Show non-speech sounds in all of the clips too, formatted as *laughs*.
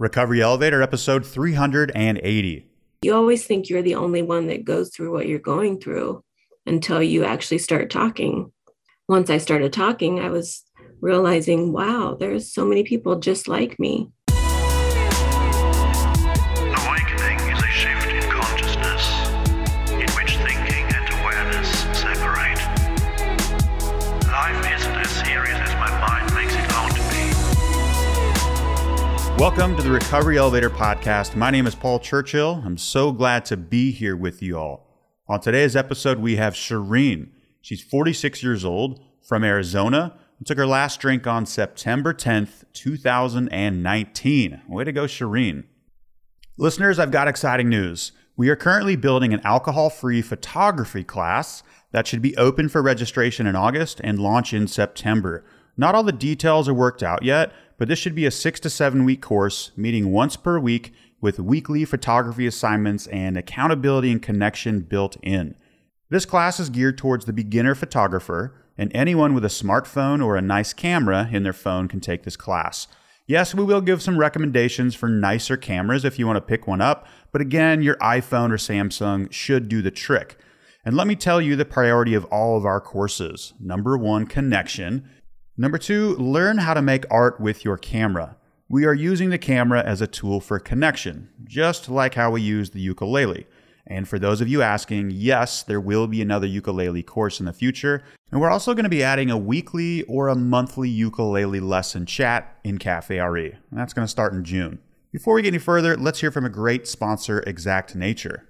Recovery Elevator, episode 380. You always think you're the only one that goes through what you're going through until you actually start talking. Once I started talking, I was realizing, wow, there's so many people just like me. Welcome to the Recovery Elevator podcast. My name is Paul Churchill. I'm so glad to be here with you all. On today's episode, we have Shrene. She's 46 years old from Arizona and took her last drink on September 10th, 2019. Way to go, Shrene. Listeners, I've got exciting news. We are currently building an alcohol free photography class that should be open for registration in August and launch in September. Not all the details are worked out yet, but this should be a six to seven week course, meeting once per week with weekly photography assignments and accountability and connection built in. This class is geared towards the beginner photographer, and anyone with a smartphone or a nice camera in their phone can take this class. Yes, we will give some recommendations for nicer cameras if you want to pick one up, but again, your iPhone or Samsung should do the trick. And let me tell you the priority of all of our courses. Number one, connection. Number two, learn how to make art with your camera. We are using the camera as a tool for connection, just like how we use the ukulele. And for those of you asking, yes, there will be another ukulele course in the future. And we're also going to be adding a weekly or a monthly ukulele lesson chat in Cafe RE. That's going to start in June. Before we get any further, let's hear from a great sponsor, Exact Nature.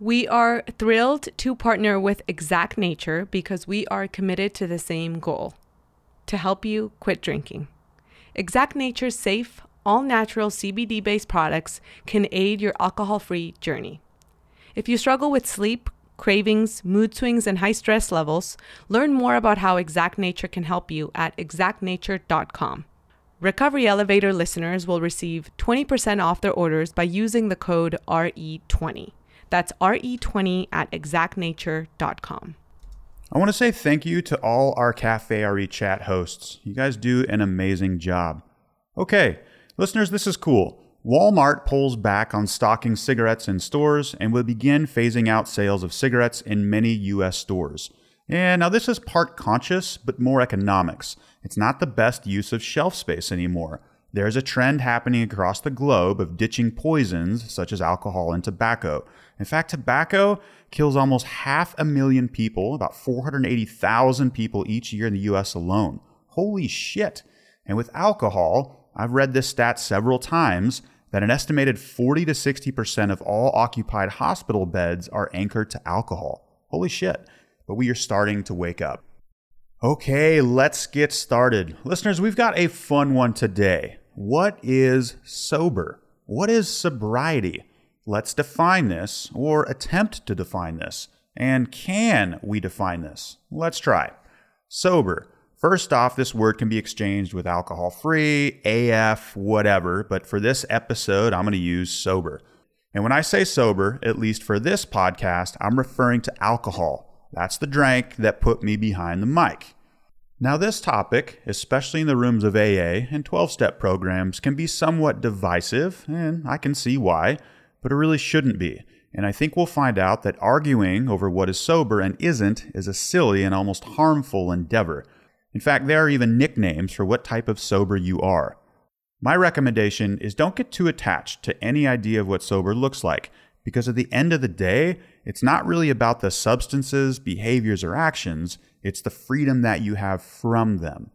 We are thrilled to partner with Exact Nature because we are committed to the same goal to help you quit drinking. Exact Nature's safe, all natural CBD based products can aid your alcohol free journey. If you struggle with sleep, cravings, mood swings, and high stress levels, learn more about how Exact Nature can help you at exactnature.com. Recovery Elevator listeners will receive 20% off their orders by using the code RE20. That's RE20 at exactnature.com. I want to say thank you to all our Cafe RE chat hosts. You guys do an amazing job. Okay, listeners, this is cool. Walmart pulls back on stocking cigarettes in stores and will begin phasing out sales of cigarettes in many US stores. And now this is part conscious, but more economics. It's not the best use of shelf space anymore. There's a trend happening across the globe of ditching poisons such as alcohol and tobacco. In fact, tobacco kills almost half a million people, about 480,000 people each year in the US alone. Holy shit. And with alcohol, I've read this stat several times that an estimated 40 to 60% of all occupied hospital beds are anchored to alcohol. Holy shit. But we are starting to wake up. Okay, let's get started. Listeners, we've got a fun one today. What is sober? What is sobriety? Let's define this, or attempt to define this. And can we define this? Let's try. Sober. First off, this word can be exchanged with alcohol free, AF, whatever, but for this episode, I'm going to use sober. And when I say sober, at least for this podcast, I'm referring to alcohol. That's the drink that put me behind the mic. Now, this topic, especially in the rooms of AA and 12 step programs, can be somewhat divisive, and I can see why but it really shouldn't be. And I think we'll find out that arguing over what is sober and isn't is a silly and almost harmful endeavor. In fact, there are even nicknames for what type of sober you are. My recommendation is don't get too attached to any idea of what sober looks like, because at the end of the day, it's not really about the substances, behaviors, or actions, it's the freedom that you have from them.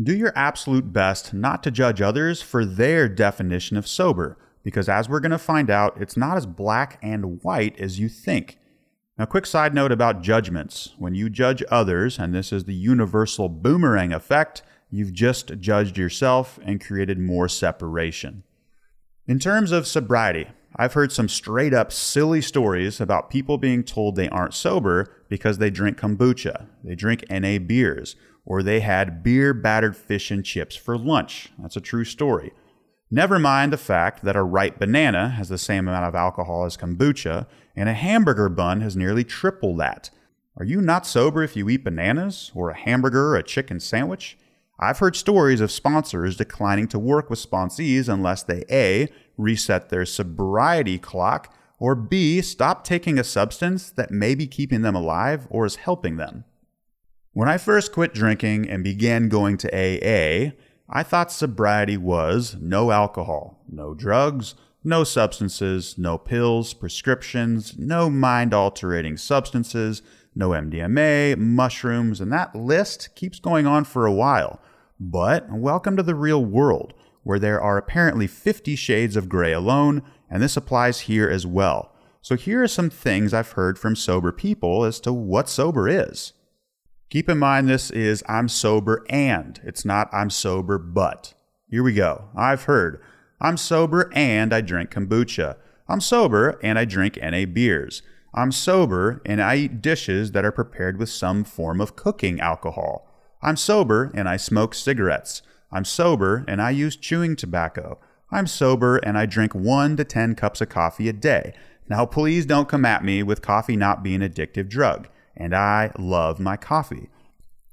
Do your absolute best not to judge others for their definition of sober because as we're going to find out, it's not as black and white as you think. Now, quick side note about judgments. When you judge others, and this is the universal boomerang effect, you've just judged yourself and created more separation. In terms of sobriety, I've heard some straight up silly stories about people being told they aren't sober because they drink kombucha, they drink NA beers, or they had beer battered fish and chips for lunch. That's a true story. Never mind the fact that a ripe banana has the same amount of alcohol as kombucha, and a hamburger bun has nearly triple that. Are you not sober if you eat bananas, or a hamburger, or a chicken sandwich? I've heard stories of sponsors declining to work with sponsees unless they A. reset their sobriety clock, or B. stop taking a substance that may be keeping them alive or is helping them. When I first quit drinking and began going to AA, I thought sobriety was no alcohol, no drugs, no substances, no pills, prescriptions, no mind altering substances, no MDMA, mushrooms, and that list keeps going on for a while. But welcome to the real world, where there are apparently 50 shades of gray alone, and this applies here as well. So here are some things I've heard from sober people as to what sober is. Keep in mind this is I'm sober and, it's not I'm sober but. Here we go. I've heard I'm sober and I drink kombucha. I'm sober and I drink NA beers. I'm sober and I eat dishes that are prepared with some form of cooking alcohol. I'm sober and I smoke cigarettes. I'm sober and I use chewing tobacco. I'm sober and I drink 1 to 10 cups of coffee a day. Now, please don't come at me with coffee not being an addictive drug. And I love my coffee.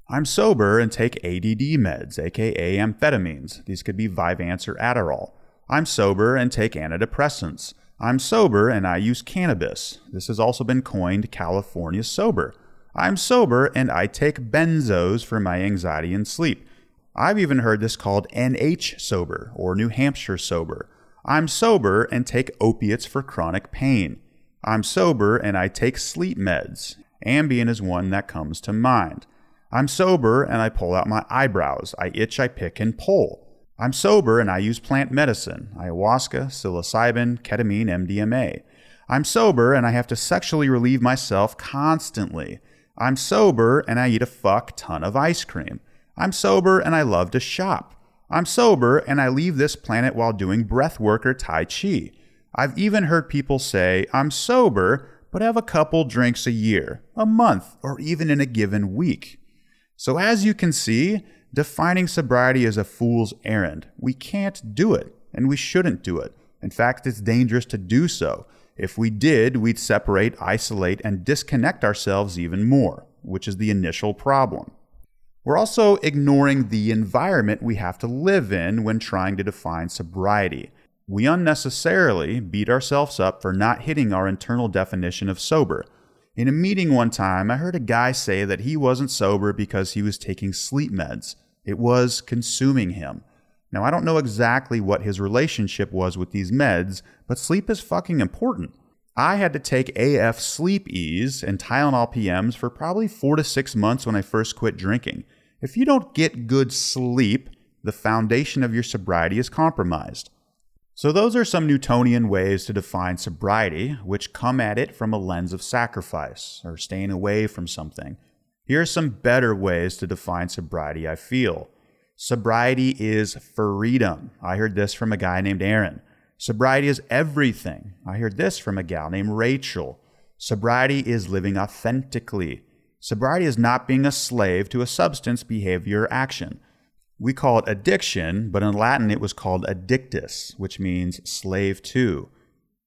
I'm sober and take ADD meds, aka amphetamines. These could be Vyvanse or Adderall. I'm sober and take antidepressants. I'm sober and I use cannabis. This has also been coined California sober. I'm sober and I take benzos for my anxiety and sleep. I've even heard this called NH sober or New Hampshire sober. I'm sober and take opiates for chronic pain. I'm sober and I take sleep meds. Ambien is one that comes to mind. I'm sober and I pull out my eyebrows. I itch, I pick, and pull. I'm sober and I use plant medicine ayahuasca, psilocybin, ketamine, MDMA. I'm sober and I have to sexually relieve myself constantly. I'm sober and I eat a fuck ton of ice cream. I'm sober and I love to shop. I'm sober and I leave this planet while doing breath work or Tai Chi. I've even heard people say, I'm sober, but have a couple drinks a year, a month, or even in a given week. So, as you can see, defining sobriety is a fool's errand. We can't do it, and we shouldn't do it. In fact, it's dangerous to do so. If we did, we'd separate, isolate, and disconnect ourselves even more, which is the initial problem. We're also ignoring the environment we have to live in when trying to define sobriety. We unnecessarily beat ourselves up for not hitting our internal definition of sober. In a meeting one time, I heard a guy say that he wasn't sober because he was taking sleep meds. It was consuming him. Now, I don't know exactly what his relationship was with these meds, but sleep is fucking important. I had to take AF Sleep Ease and Tylenol PMs for probably four to six months when I first quit drinking. If you don't get good sleep, the foundation of your sobriety is compromised. So, those are some Newtonian ways to define sobriety, which come at it from a lens of sacrifice or staying away from something. Here are some better ways to define sobriety, I feel. Sobriety is freedom. I heard this from a guy named Aaron. Sobriety is everything. I heard this from a gal named Rachel. Sobriety is living authentically. Sobriety is not being a slave to a substance, behavior, or action. We call it addiction, but in Latin it was called addictus, which means slave to.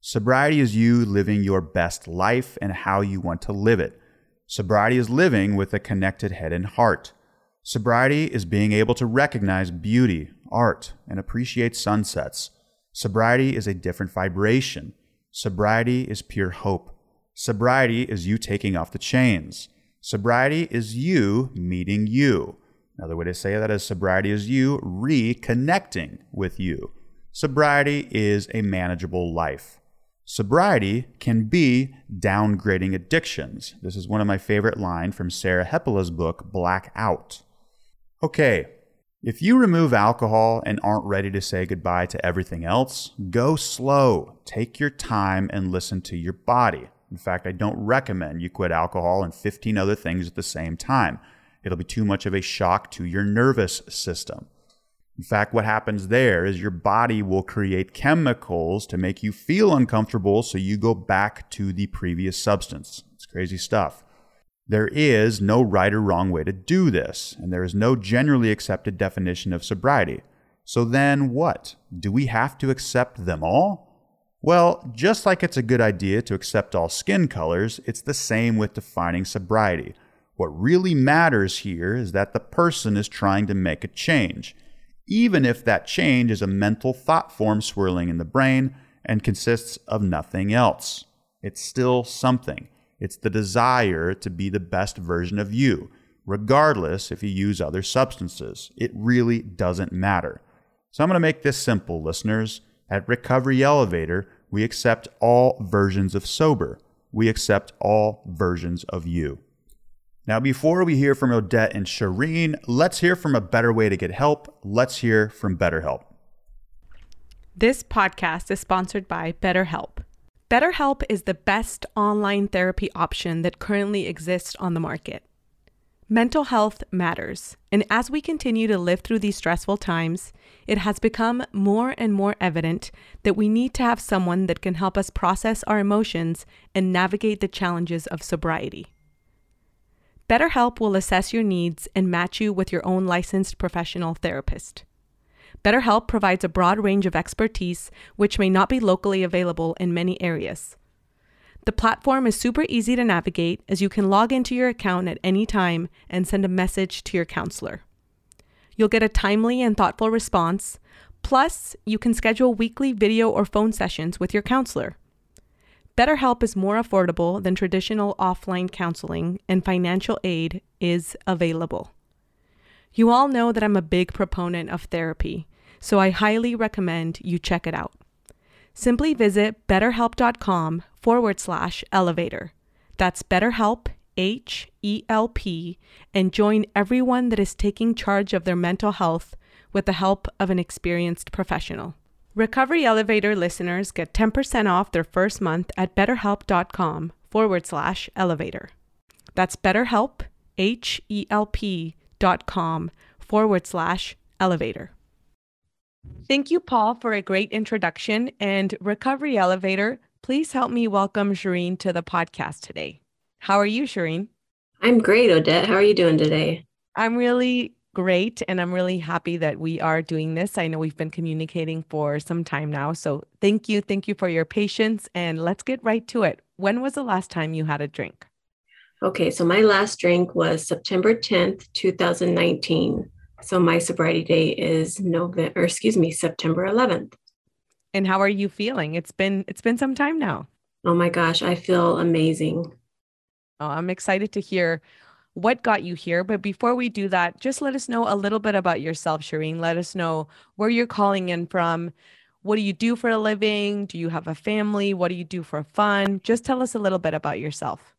Sobriety is you living your best life and how you want to live it. Sobriety is living with a connected head and heart. Sobriety is being able to recognize beauty, art, and appreciate sunsets. Sobriety is a different vibration. Sobriety is pure hope. Sobriety is you taking off the chains. Sobriety is you meeting you. Another way to say that is sobriety is you reconnecting with you. Sobriety is a manageable life. Sobriety can be downgrading addictions. This is one of my favorite lines from Sarah Hepola's book, Blackout. Okay, if you remove alcohol and aren't ready to say goodbye to everything else, go slow. Take your time and listen to your body. In fact, I don't recommend you quit alcohol and 15 other things at the same time. It'll be too much of a shock to your nervous system. In fact, what happens there is your body will create chemicals to make you feel uncomfortable, so you go back to the previous substance. It's crazy stuff. There is no right or wrong way to do this, and there is no generally accepted definition of sobriety. So then what? Do we have to accept them all? Well, just like it's a good idea to accept all skin colors, it's the same with defining sobriety. What really matters here is that the person is trying to make a change, even if that change is a mental thought form swirling in the brain and consists of nothing else. It's still something. It's the desire to be the best version of you, regardless if you use other substances. It really doesn't matter. So I'm going to make this simple, listeners. At Recovery Elevator, we accept all versions of sober. We accept all versions of you. Now, before we hear from Odette and Shrene, let's hear from a better way to get help. Let's hear from BetterHelp. This podcast is sponsored by BetterHelp. BetterHelp is the best online therapy option that currently exists on the market. Mental health matters, and as we continue to live through these stressful times, it has become more and more evident that we need to have someone that can help us process our emotions and navigate the challenges of sobriety. BetterHelp will assess your needs and match you with your own licensed professional therapist. BetterHelp provides a broad range of expertise which may not be locally available in many areas. The platform is super easy to navigate as you can log into your account at any time and send a message to your counselor. You'll get a timely and thoughtful response. Plus, you can schedule weekly video or phone sessions with your counselor. BetterHelp is more affordable than traditional offline counseling, and financial aid is available. You all know that I'm a big proponent of therapy, so I highly recommend you check it out. Simply visit betterhelp.com forward slash elevator. That's BetterHelp, H E L P, and join everyone that is taking charge of their mental health with the help of an experienced professional. Recovery Elevator listeners get 10% off their first month at betterhelp.com forward slash elevator. That's BetterHelp, H E L P dot com forward slash elevator. Thank you, Paul, for a great introduction. And Recovery Elevator, please help me welcome Shrene to the podcast today. How are you, Shrene? I'm great, Odette. How are you doing today? I'm really great. And I'm really happy that we are doing this. I know we've been communicating for some time now. So thank you. Thank you for your patience. And let's get right to it. When was the last time you had a drink? Okay, so my last drink was September 10th, 2019. So my sobriety day is November, or excuse me, September 11th. And how are you feeling? It's been it's been some time now. Oh my gosh, I feel amazing. Oh, I'm excited to hear what got you here. But before we do that, just let us know a little bit about yourself, Shrene. Let us know where you're calling in from. What do you do for a living? Do you have a family? What do you do for fun? Just tell us a little bit about yourself.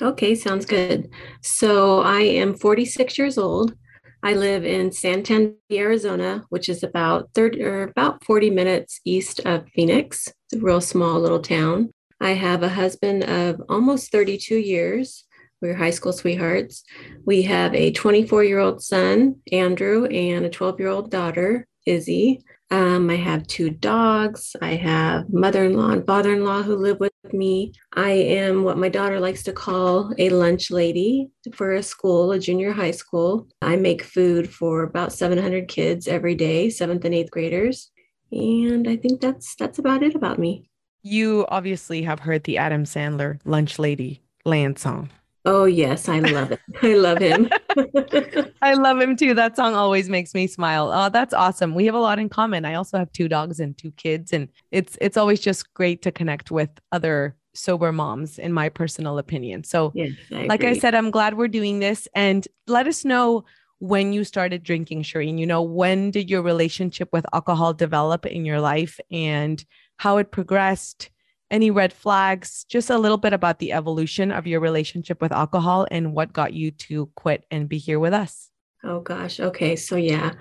Okay, sounds good. So I am 46 years old. I live in Santan, Arizona, which is about 30 or about 40 minutes east of Phoenix. It's a real small little town. I have a husband of almost 32 years. We're high school sweethearts. We have a 24 year old son, Andrew, and a 12 year old daughter, Izzy. Um, I have two dogs. I have mother in law and father in law who live with me. I am what my daughter likes to call a lunch lady for a school, a junior high school. I make food for about 700 kids every day, seventh and eighth graders. And I think that's that's about it about me. You obviously have heard the Adam Sandler Lunch Lady land song. Oh, yes, I love it. I love him. *laughs* I love him too. That song always makes me smile. Oh, that's awesome. We have a lot in common. I also have two dogs and two kids and it's it's always just great to connect with other sober moms in my personal opinion. So, yes, I like I said, I'm glad we're doing this and let us know when you started drinking, Shrene. You know, when did your relationship with alcohol develop in your life and how it progressed? Any red flags? Just a little bit about the evolution of your relationship with alcohol and what got you to quit and be here with us. Oh gosh. Okay. So yeah,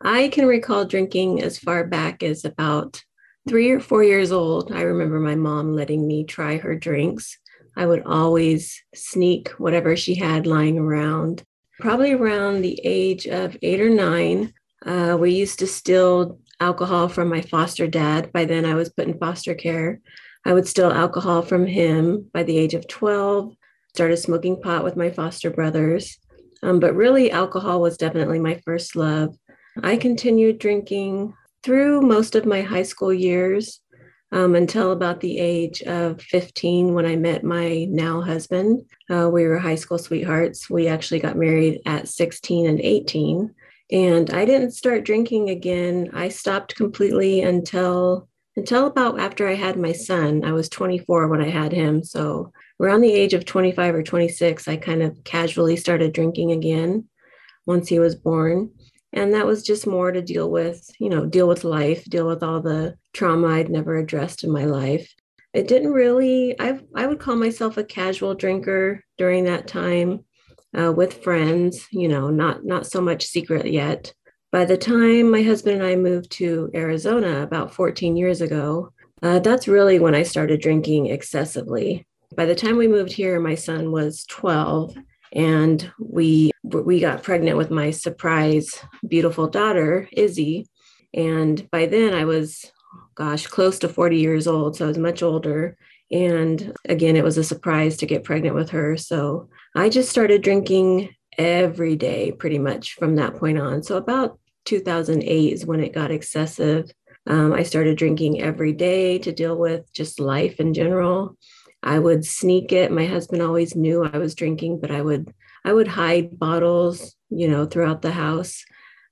I can recall drinking as far back as about three or four years old. I remember my mom letting me try her drinks. I would always sneak whatever she had lying around. Probably around the age of eight or nine, uh, we used to steal alcohol from my foster dad. By then, I was put in foster care. I would steal alcohol from him by the age of 12, started smoking pot with my foster brothers. Um, but really, alcohol was definitely my first love. I continued drinking through most of my high school years. um, until about the age of 15 when I met my now husband. Uh, we were high school sweethearts. We actually got married at 16 and 18. And I didn't start drinking again. I stopped completely until until about after I had my son. I was 24 when I had him. So around the age of 25 or 26, I kind of casually started drinking again once he was born. And that was just more to deal with, you know, deal with life, deal with all the trauma I'd never addressed in my life. It didn't really, I, I would call myself a casual drinker during that time uh, with friends, you know, not, not so much secret yet. By the time my husband and I moved to Arizona about 14 years ago, uh, that's really when I started drinking excessively. By the time we moved here, my son was 12 and we we got pregnant with my surprise beautiful daughter Izzy. And by then I was gosh close to 40 years old so I was much older. And again it was a surprise to get pregnant with her. So I just started drinking every day pretty much from that point on. So about 2008 is when it got excessive um, I started drinking every day to deal with just life in general I would sneak it. My husband always knew I was drinking, but I would I would hide bottles, you know, throughout the house.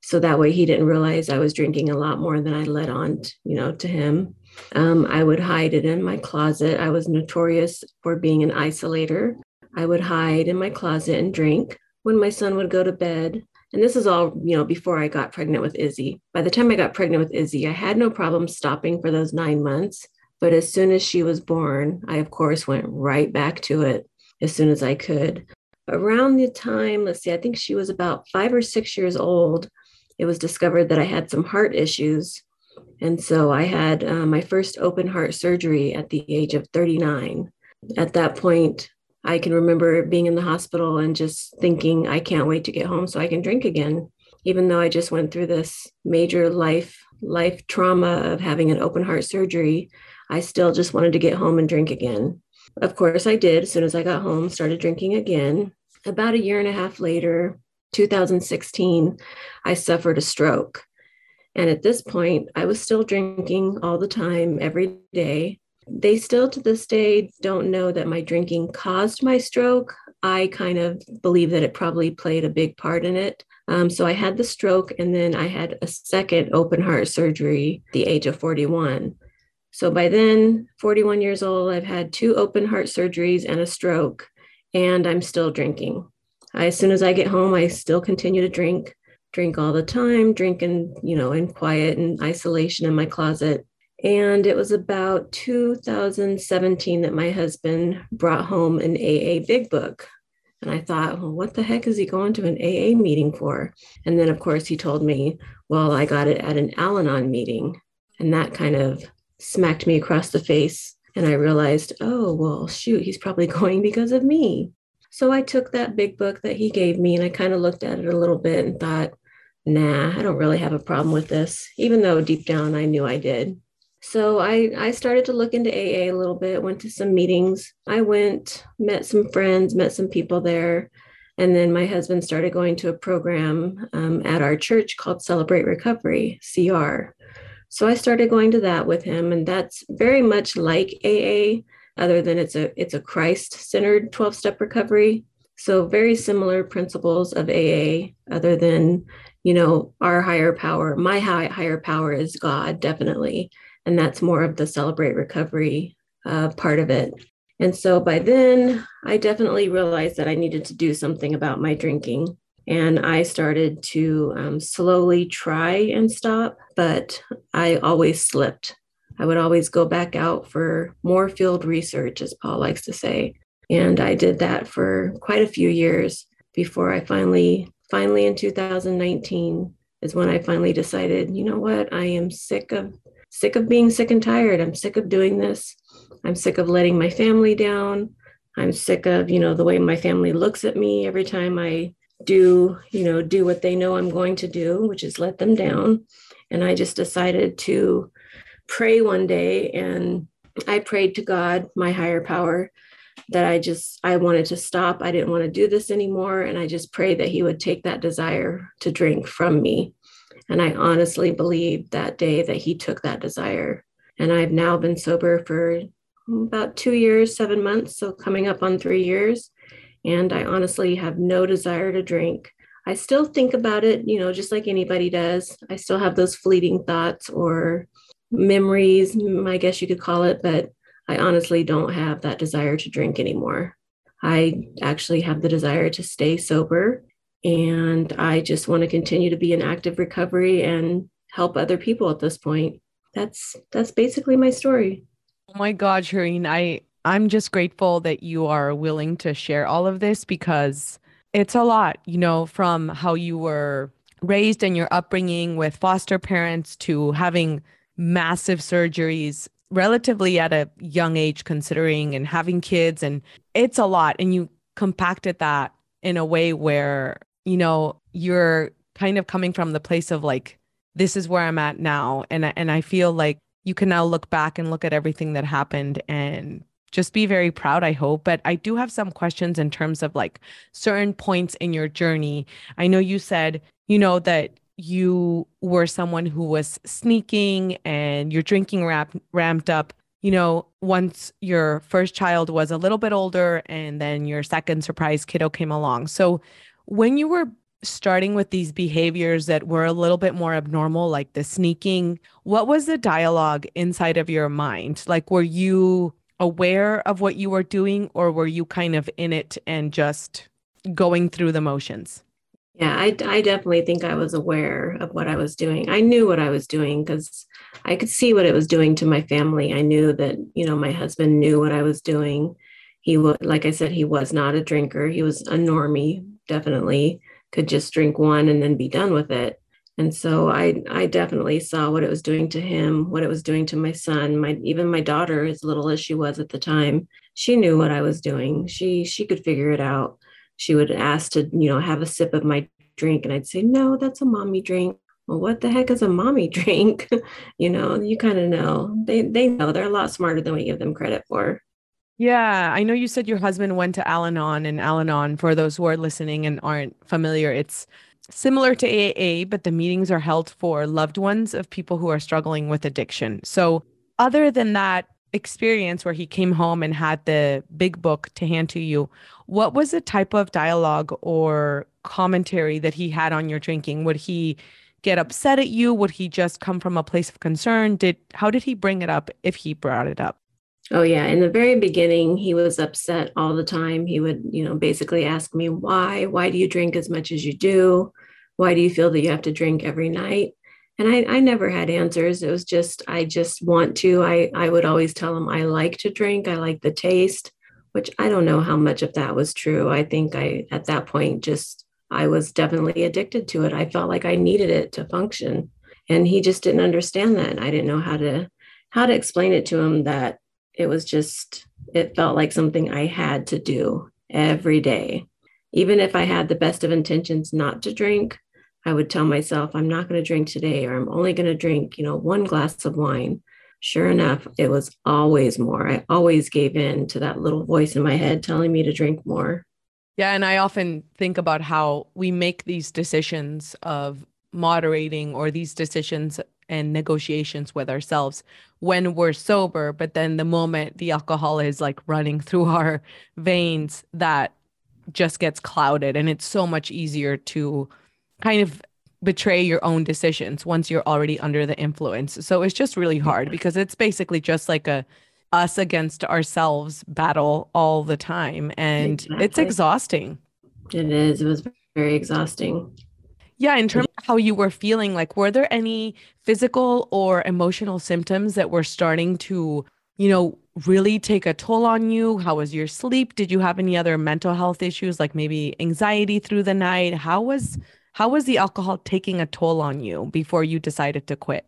So that way he didn't realize I was drinking a lot more than I let on, you know, to him. Um, I would hide it in my closet. I was notorious for being an isolator. I would hide in my closet and drink when my son would go to bed. And this is all, you know, before I got pregnant with Izzy. By the time I got pregnant with Izzy, I had no problem stopping for those nine months. But as soon as she was born, I, of course, went right back to it as soon as I could. Around the time, let's see, I think she was about five or six years old, it was discovered that I had some heart issues. And so I had uh, my first open heart surgery at the age of 39. At that point, I can remember being in the hospital and just thinking, I can't wait to get home so I can drink again. Even though I just went through this major life life trauma of having an open heart surgery, I still just wanted to get home and drink again. Of course, I did. As soon as I got home, started drinking again. About a year and a half later, 2016, I suffered a stroke. And at this point, I was still drinking all the time, every day. They still to this day don't know that my drinking caused my stroke. I kind of believe that it probably played a big part in it. Um, so I had the stroke, and then I had a second open heart surgery the age of 41. So by then, 41 years old, I've had two open heart surgeries and a stroke, and I'm still drinking. I, as soon as I get home, I still continue to drink, drink all the time, drinking, you know, in quiet and isolation in my closet. And it was about 2017 that my husband brought home an AA big book. And I thought, well, what the heck is he going to an AA meeting for? And then, of course, he told me, well, I got it at an Al Anon meeting. And that kind of smacked me across the face. And I realized, oh, well, shoot, he's probably *laughs* going because of me. So I took that big book that he gave me and I kind of looked at it a little bit and thought, nah, I don't really have a problem with this, even though deep down I knew I did. So I, I started to look into AA a little bit, went to some meetings. I went, met some friends, met some people there. And then my husband started going to a program um, at our church called Celebrate Recovery, CR. So I started going to that with him, and that's very much like AA, other than it's a it's a Christ-centered 12-step recovery. So very similar principles of AA, other than you know our higher power. My high, higher power is God, definitely, and that's more of the celebrate recovery uh, part of it. And so by then, I definitely realized that I needed to do something about my drinking. And I started to um, slowly try and stop, but I always slipped. I would always go back out for more field research, as Paul likes to say. And I did that for quite a few years before I finally, finally in 2019 is when I finally decided, you know what, I am sick of sick of being sick and tired. I'm sick of doing this. I'm sick of letting my family down. I'm sick of, you know, the way my family looks at me every time I do, you know, do what they know I'm going to do, which is let them down. And I just decided to pray one day and I prayed to God, my higher power, that I just I wanted to stop. I didn't want to do this anymore and I just prayed that he would take that desire to drink from me. And I honestly believe that day that he took that desire. And I've now been sober for about two years, seven months, so coming up on three years. And I honestly have no desire to drink. I still think about it, you know, just like anybody does. I still have those fleeting thoughts or memories, I guess you could call it, but I honestly don't have that desire to drink anymore. I actually have the desire to stay sober and I just want to continue to be in active recovery and help other people at this point. That's that's basically my story. Oh my god, Shrene, I I'm just grateful that you are willing to share all of this because it's a lot, you know, from how you were raised and your upbringing with foster parents to having massive surgeries relatively at a young age considering and having kids and it's a lot and you compacted that in a way where you know you're kind of coming from the place of like this is where I'm at now. And and I feel like you can now look back and look at everything that happened and just be very proud I hope. But I do have some questions in terms of like certain points in your journey. I know you said you know that you were someone who was sneaking and your drinking ramp, ramped up you know once your first child was a little bit older and then your second surprise kiddo came along. So when you were starting with these behaviors that were a little bit more abnormal like the sneaking what was the dialogue inside of your mind like were you aware of what you were doing or were you kind of in it and just going through the motions yeah, I, I definitely think I was aware of what I was doing. I knew what I was doing because I could see what it was doing to my family. I knew that, you know, my husband knew what I was doing. He was, like I said, he was not a drinker. He was a normie, definitely could just drink one and then be done with it. And so I, I definitely saw what it was doing to him, what it was doing to my son, my even my daughter, as little as she was at the time. She knew what I was doing. She she could figure it out she would ask to, you know, have a sip of my drink. And I'd say, no, that's a mommy drink. Well, what the heck is a mommy *laughs* drink? *laughs* you know, you kind of know. They they know they're a lot smarter than we give them credit for. Yeah, I know you said your husband went to Al Anon, and Al Anon, for those who are listening and aren't familiar, it's similar to AA, but the meetings are held for loved ones of people who are struggling with addiction. So, other than that experience where he came home and had the big book to hand to you, what was the type of dialogue or commentary that he had on your drinking? Would he get upset at you? Would he just come from a place of concern? Did how did he bring it up if he brought it up? Oh yeah, in the very beginning he was upset all the time. He would, you know, basically ask me why, why do you drink as much as you do? Why do you feel that you have to drink every night? And I, I never had answers. It was just I just want to. I I would always tell him I like to drink. I like the taste which I don't know how much of that was true. I think I, at that point, just I was definitely addicted to it. I felt like I needed it to function. And he just didn't understand that. I didn't know how to how to explain it to him that it was just it felt like something I had to do every day. Even if I had the best of intentions not to drink, I would tell myself I'm not going to drink today or I'm only going to drink, you know, one glass of wine sure enough, it was always more. I always gave in to that little voice in my head telling me to drink more. Yeah. And I often think about how we make these decisions of moderating or these decisions and negotiations with ourselves when we're sober. But then the moment the alcohol is like running *laughs* through our veins, that just gets clouded. And it's so much easier to kind of betray your own decisions once you're already under the influence. So it's just really hard because it's basically just like a us against ourselves battle all the time and exactly. it's exhausting. It is. It was very exhausting. Yeah, in terms of how you were feeling, like were there any physical or emotional symptoms that were starting to, you know, really take a toll on you? How was your sleep? Did you have any other mental health issues like maybe anxiety through the night? How was how was the alcohol taking a toll on you before you decided to quit?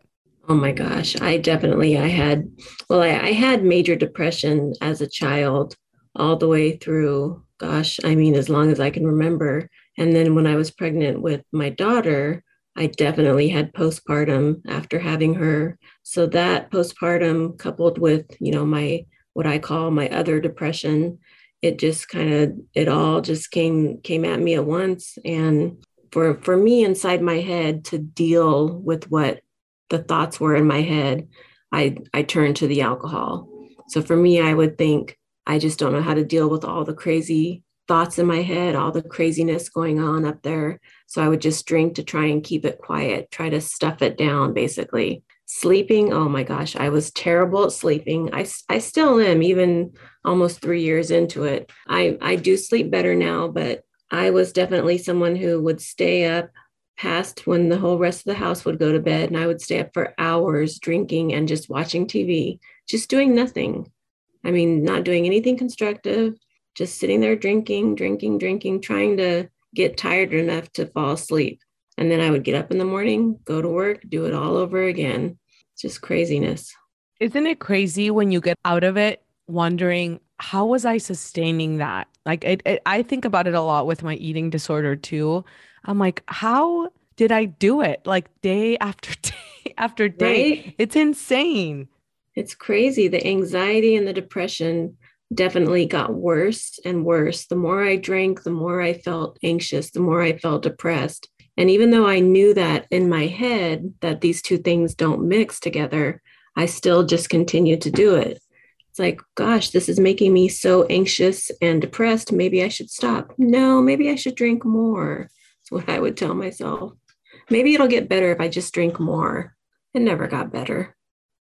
Oh my gosh, I definitely I had well I, I had major depression as a child all the way through gosh, I mean as long as I can remember. And then when I was pregnant with my daughter, I definitely had postpartum after having her. So that postpartum coupled with, you know, my what I call my other depression, it just kind of it all just came came at me at once and for for me inside my head to deal with what the thoughts were in my head I I turned to the alcohol. So for me, I would think I just don't know how to deal with all the crazy thoughts in my head, all the craziness going on up there. So I would just drink to try and keep it quiet, try to stuff it down, basically. Sleeping, oh my gosh, I was terrible at sleeping. I, I still am, even almost three years into it. I, I do sleep better now, but I was definitely someone who would stay up past when the whole rest of the house would go to bed, and I would stay up for hours drinking and just watching TV, just doing nothing. I mean, not doing anything constructive, just sitting there drinking, drinking, drinking, trying to get tired enough to fall asleep. And then I would get up in the morning, go to work, do it all over again. It's just craziness. Isn't it crazy when you get out of it wondering, how was I sustaining that? Like, it, it, I think about it a lot with my eating disorder too. I'm like, how did I do it? Like, day *laughs* after day after day. Right? It's insane. It's crazy. The anxiety and the depression definitely got worse and worse. The more I drank, the more I felt anxious, the more I felt depressed. And even though I knew that in my head that these two things don't mix together, I still just continued to do it. It's like, gosh, this is making me so anxious and depressed. Maybe I should stop. No, maybe I should drink more. That's what I would tell myself. Maybe it'll get better if I just drink more. It never got better.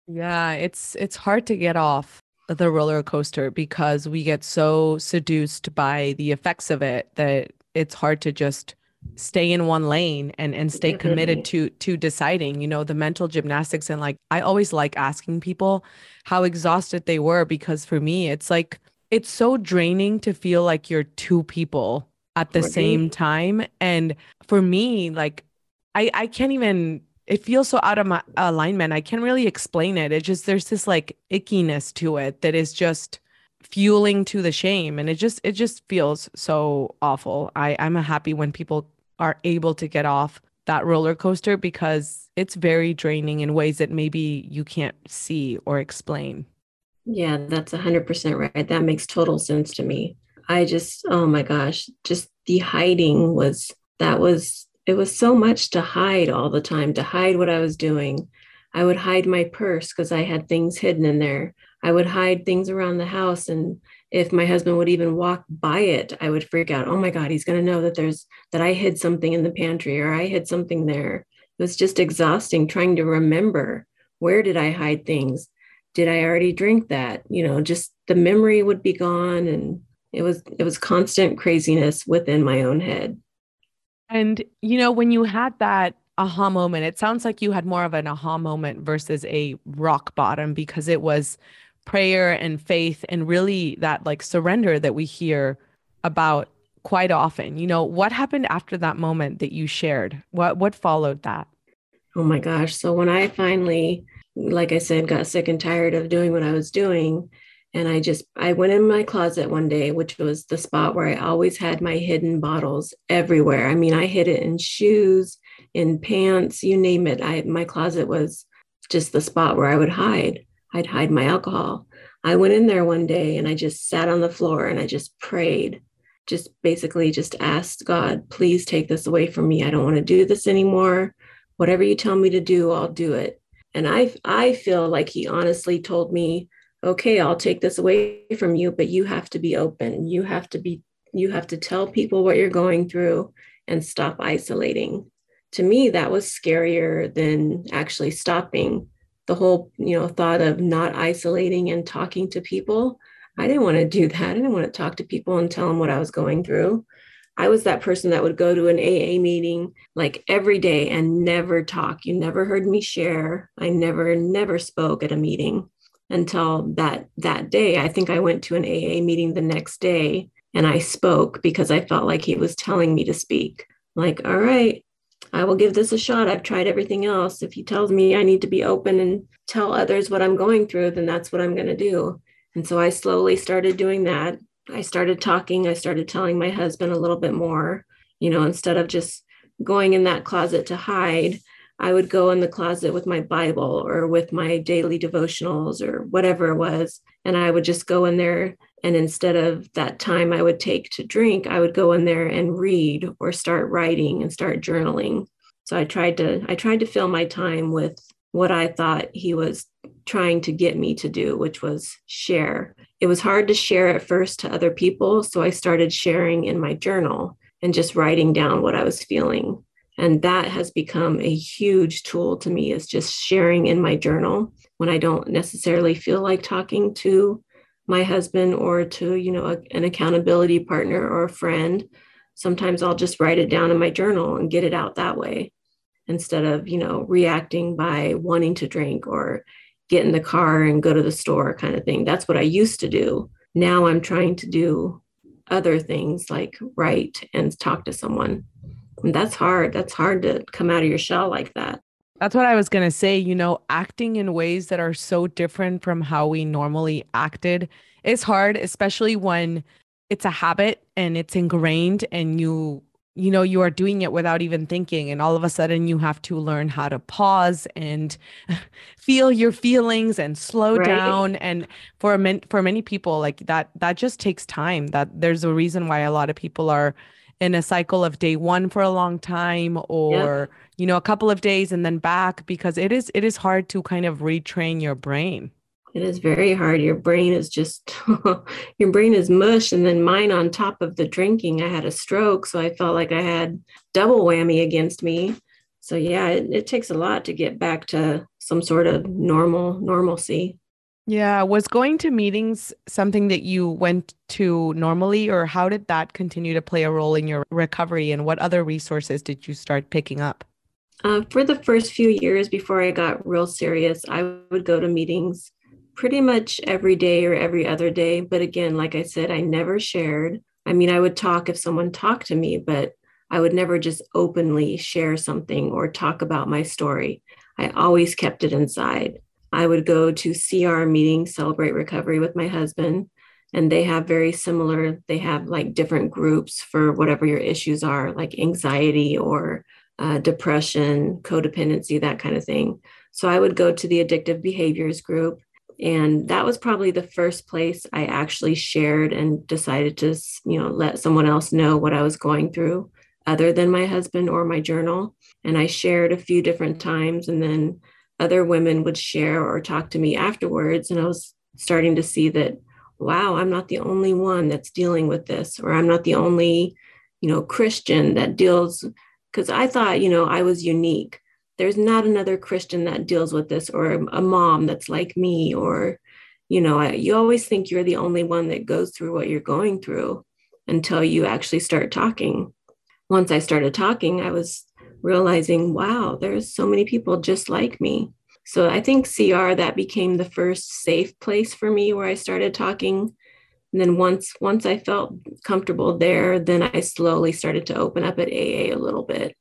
Yeah, it's it's hard to get off the roller coaster because we get so seduced by the effects of it that it's hard to just stay in one lane and and stay committed mm-hmm. to to deciding you know the mental gymnastics and like i always like asking people how exhausted they were because for me it's like it's so draining to feel like you're two people at the same time. And for me like i i can't even it feels so out of my alignment. I can't really explain it. It just there's this like ickiness to it that is just fueling to the shame and it just it just feels so awful. I I'm happy when people are able to get off that roller coaster because it's very draining in ways that maybe you can't see or explain. Yeah, that's 100% right. That makes total sense to me. I just oh my gosh, just the hiding was that was it was so much to hide all the time, to hide what I was doing. I would hide my purse because I had things hidden in there. I would hide things around the house. And if my husband would even walk by it, I would freak out. Oh my God, he's going to know that there's that I hid something in the pantry or I hid something there. It was just exhausting trying to remember where did I hide things? Did I already drink that? You know, just the memory would be gone. And it was it was constant craziness within my own head. And, you know, when you had that aha moment, it sounds like you had more of an aha moment versus a rock bottom because it was prayer and faith and really that like surrender that we hear about quite often. You know, what happened after that moment that you shared? What what followed that? Oh my gosh. So when I finally like I said got sick and tired of doing what I was doing, and I just I went in my closet one day, which was the spot where I always had my hidden bottles everywhere. I mean, I hid it in shoes, in pants, you name it. I my closet was just the spot where I would hide. I'd hide my alcohol. I went in there one day and I just sat on the floor and I just prayed. Just basically just asked God, please take this away from me. I don't want to do this anymore. Whatever you tell me to do, I'll do it. And I I feel like he honestly told me okay, I'll take this away from you, but you have to be open. You have to be, you have to tell people what you're going through and stop isolating. To me, that was scarier than actually stopping the whole, you know, thought of not isolating and talking to people. I didn't want to do that. I didn't want to talk to people and tell them what I was going through. I was that person that would go to an AA meeting like every day and never talk. You never heard me share. I never, never spoke at a meeting until that that day. I think I went to an AA meeting the next day and I spoke because I felt like he was telling me to speak. Like, all right, I will give this a shot. I've tried everything else. If he tells me I need to be open and tell others what I'm going through, then that's what I'm going to do. And so I slowly started doing that. I started talking. I started telling my husband a little bit more, you know, instead of just going in that closet to hide, I would go in the closet with my Bible or with my daily devotionals or whatever it was. And I would just go in there. And instead of that time I would take to drink, I would go in there and read or start writing and start journaling. So I tried to I tried to fill my time with what I thought he was trying to get me to do, which was share. It was hard to share at first to other people. So I started sharing in my journal and just writing down what I was feeling. And that has become a huge tool to me is just sharing in my journal when I don't necessarily feel like talking to my husband or to, you know, a, an accountability partner or a friend. Sometimes I'll just write it down in my journal and get it out that way instead of, you know, reacting by wanting to drink or get in the car and go to the store kind of thing. That's what I used to do. Now I'm trying to do other things like write and talk to someone. That's hard. That's hard to come out of your shell like that. That's what I was going to say. You know, acting in ways that are so different from how we normally acted is hard, especially when it's a habit and it's ingrained and you you know you are doing it without even thinking and all of a sudden you have to learn how to pause and *laughs* feel your feelings and slow right. down and for men, for many people like that that just takes time that there's a reason why a lot of people are in a cycle of day 1 for a long time or yeah. you know a couple of days and then back because it is it is hard to kind of retrain your brain it is very hard. Your brain is just, *laughs* your brain is mush. And then mine on top of the drinking, I had a stroke. So I felt like I had double whammy against me. So yeah, it, it takes a lot to get back to some sort of normal normalcy. Yeah. Was going to meetings something that you went to normally, or how did that continue to play a role in your recovery? And what other resources did you start picking up? Uh, for the first few years before I got real serious, I would go to meetings pretty much every day or every other day. But again, like I said, I never shared. I mean, I would talk if someone talked to me, but I would never just openly share something or talk about my story. I always kept it inside. I would go to CR meetings, Celebrate Recovery with my husband, and they have very similar, they have like different groups for whatever your issues are, like anxiety or uh, depression, codependency, that kind of thing. So I would go to the addictive behaviors group and that was probably the first place i actually shared and decided to you know let someone else know what i was going through other than my husband or my journal and i shared a few different times and then other women would share or talk to me afterwards. And i was starting to see that wow i'm not the only one that's dealing with this or i'm not the only you know christian that deals because i thought you know i was unique. There's not another Christian that deals with this or a mom that's like me or you know you always think you're the only one that goes through what you're going through until you actually start talking. Once i started talking i was realizing wow there's so many people just like me so i think cr that became the first safe place for me where i started talking and then once once i felt comfortable there then i slowly started to open up at aa a little bit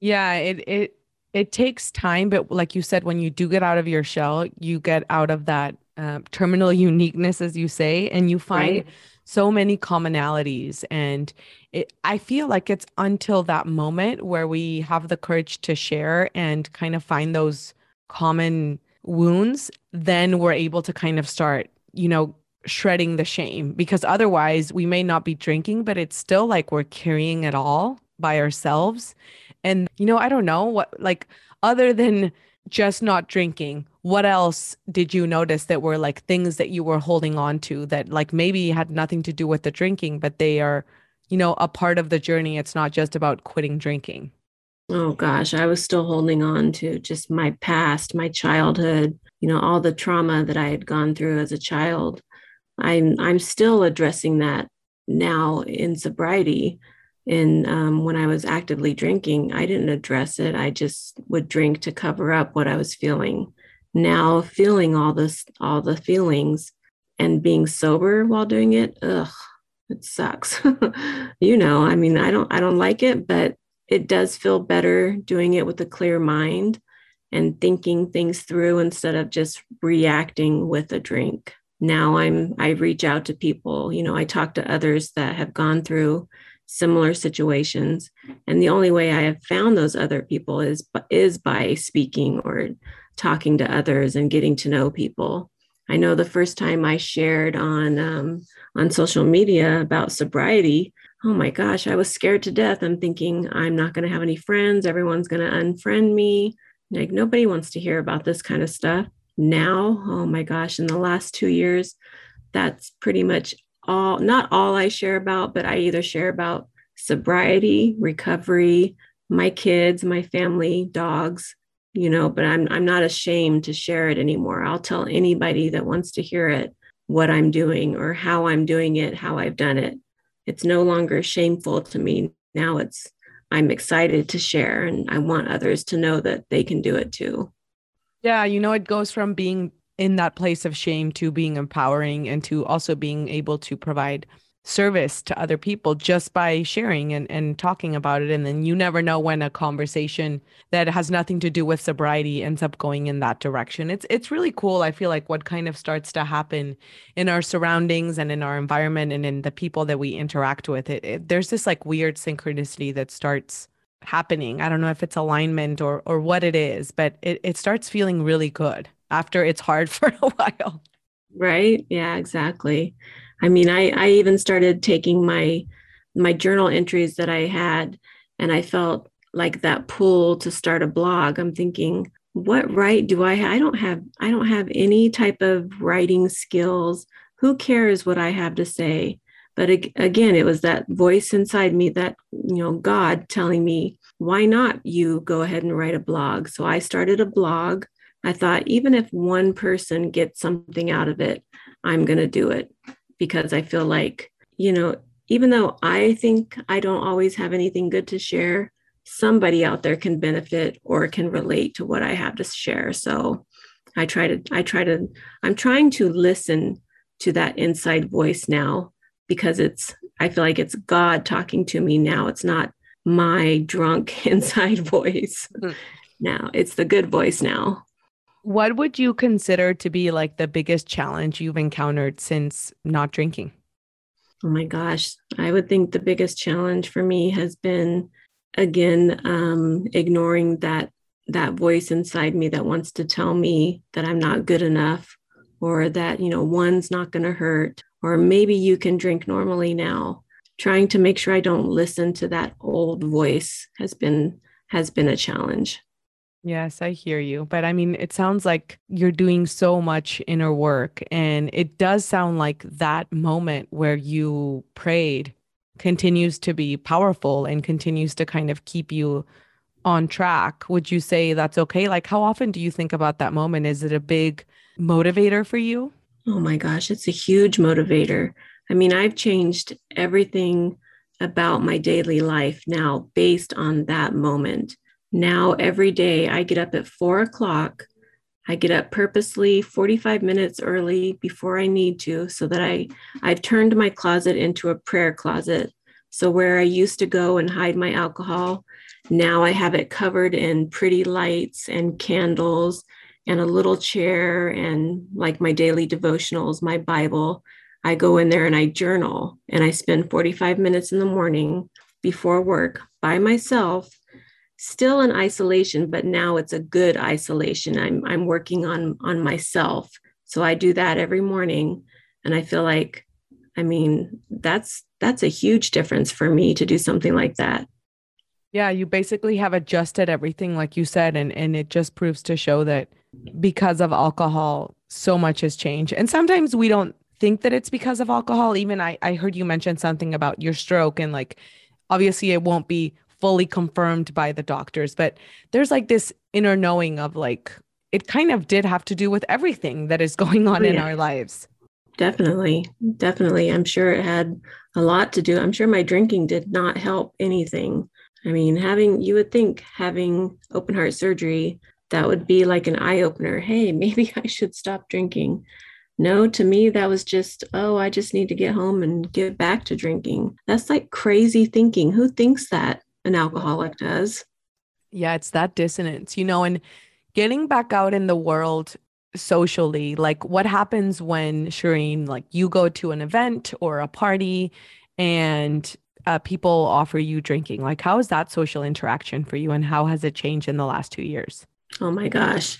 yeah it it it takes time, but like you said, when you do get out of your shell, you get out of that uh, terminal uniqueness, as you say, and you find right. so many commonalities. And it, I feel like it's until that moment where we have the courage to share and kind of find those common wounds, then we're able to kind of start, you know, shredding the shame because otherwise we may not be drinking, but it's still like we're carrying it all by ourselves. And, you know, I don't know what, like, other than just not drinking, what else did you notice that were like things that you were holding on to that, like, maybe had nothing to do with the drinking, but they are, you know, a part of the journey? It's not just about quitting drinking. Oh gosh, I was still holding on to just my past, my childhood, you know, all the trauma that I had gone through as a child. I'm I'm still addressing that now in sobriety and um, when I was actively drinking, I didn't address it. I just would drink to cover up what I was feeling. Now, feeling all this, all the feelings, and being sober while doing it, ugh, it sucks. *laughs* you know, I mean, I don't, I don't like it, but it does feel better doing it with a clear mind and thinking things through instead of just reacting with a drink. Now I'm, I reach out to people. You know, I talk to others that have gone through similar situations and the only way i have found those other people is is by speaking or talking to others and getting to know people i know the first time i shared on um, on social media about sobriety oh my gosh i was scared to death. I'm thinking i'm not going to have any friends. Everyone's going to unfriend me. Like nobody wants to hear about this kind of stuff. Now, oh my gosh, in the last two years, that's pretty much all, not all I share about, but I either share about sobriety, recovery, my kids, my family, dogs, you know, but I'm I'm not ashamed to share it anymore. I'll tell anybody that wants to hear it what I'm doing or how I'm doing it, how I've done it. It's no longer shameful to me. Now it's I'm excited to share and I want others to know that they can do it too. Yeah, you know, it goes from being in that place of shame to being empowering and to also being able to provide service to other people just by sharing and, and talking about it. And then you never know when a conversation that has nothing to do with sobriety ends up going in that direction. It's it's really cool. I feel like what kind of starts to happen in our surroundings and in our environment and in the people that we interact with. It, it there's this like weird synchronicity that starts happening. I don't know if it's alignment or or what it is, but it, it starts feeling really good after it's hard *laughs* for a while. Right. Yeah, exactly. I mean, I, I even started taking my my journal entries that I had, and I felt like that pull to start a blog. I'm thinking, what right do I have? I don't have I don't have any type of writing skills. Who cares what I have to say? But again, it was that voice inside me that, you know, God telling me, why not you go ahead and write a blog? So I started a blog. I thought, even if one person gets something out of it, I'm going to do it because I feel like, you know, even though I think I don't always have anything good to share, somebody out there can benefit or can relate to what I have to share. So I try to, I try to, I'm trying to listen to that inside voice now because it's, I feel like it's God talking to me now. It's not my drunk *laughs* inside voice mm-hmm. now, it's the good voice now. What would you consider to be like the biggest challenge you've encountered since not drinking? Oh my gosh. I would think the biggest challenge for me has been again um, ignoring that that voice inside me that wants to tell me that I'm not good enough or that you know one's not going to hurt or maybe you can drink normally now trying to make sure I don't listen to that old voice has been has been a challenge Yes, I hear you. But I mean, it sounds like you're doing so much inner work. And it does sound like that moment where you prayed continues to be powerful and continues to kind of keep you on track. Would you say that's okay? Like, how often do you think about that moment? Is it a big motivator for you? Oh my gosh, it's a huge motivator. I mean, I've changed everything about my daily life now based on that moment now every day I get up at four o'clock. I get up purposely 45 minutes early before I need to so that I I've turned my closet into a prayer closet. So where I used to go and hide my alcohol, now I have it covered in pretty lights and candles and a little chair and like my daily devotionals, my Bible. I go in there and I journal and I spend 45 minutes in the morning before work by myself still in isolation but now it's a good isolation. I'm i'm working on on myself. So i do that every morning and i feel like i mean that's that's a huge difference for me to do something like that. Yeah you basically have adjusted everything like you said and and it just proves to show that because of alcohol so much has changed. And sometimes we don't think that it's because of alcohol. Even i i heard you mention something about your stroke and like obviously it won't be fully confirmed by the doctors, but there's like this inner knowing of like, it kind of did have to do with everything that is *laughs* going on oh, in our lives. Definitely. Definitely. I'm sure it had a lot to do. I'm sure my drinking did not help anything. I mean, having, you would think having open heart surgery, that would be like an eye opener. Hey, *laughs* maybe I should stop drinking. No, to me, that was just, oh, I just need to get home and get back to drinking. That's like crazy thinking. Who thinks that? An alcoholic does. Yeah, it's that dissonance, you know, and getting back out in the world socially, like what happens when Shrene, like you go to an event or a party and uh, people offer you drinking? Like, how is that social interaction for you and how has it changed in the last two years? Oh my gosh.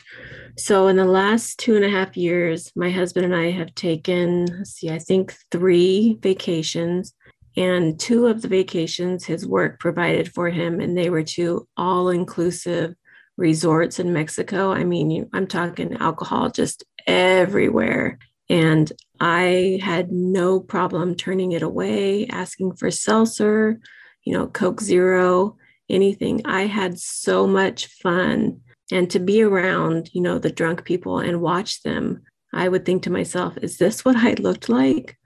So, in the last two and a half years, my husband and I have taken, see, I think three vacations and two of the vacations his work provided for him, and they were two all inclusive resorts in Mexico. I mean, you, I'm talking alcohol just everywhere. And I had no problem turning it away, asking for seltzer, you know, Coke Zero, anything. I had so much fun. And to be around, you know, the drunk people and watch them, I would think to myself, is this what I looked like?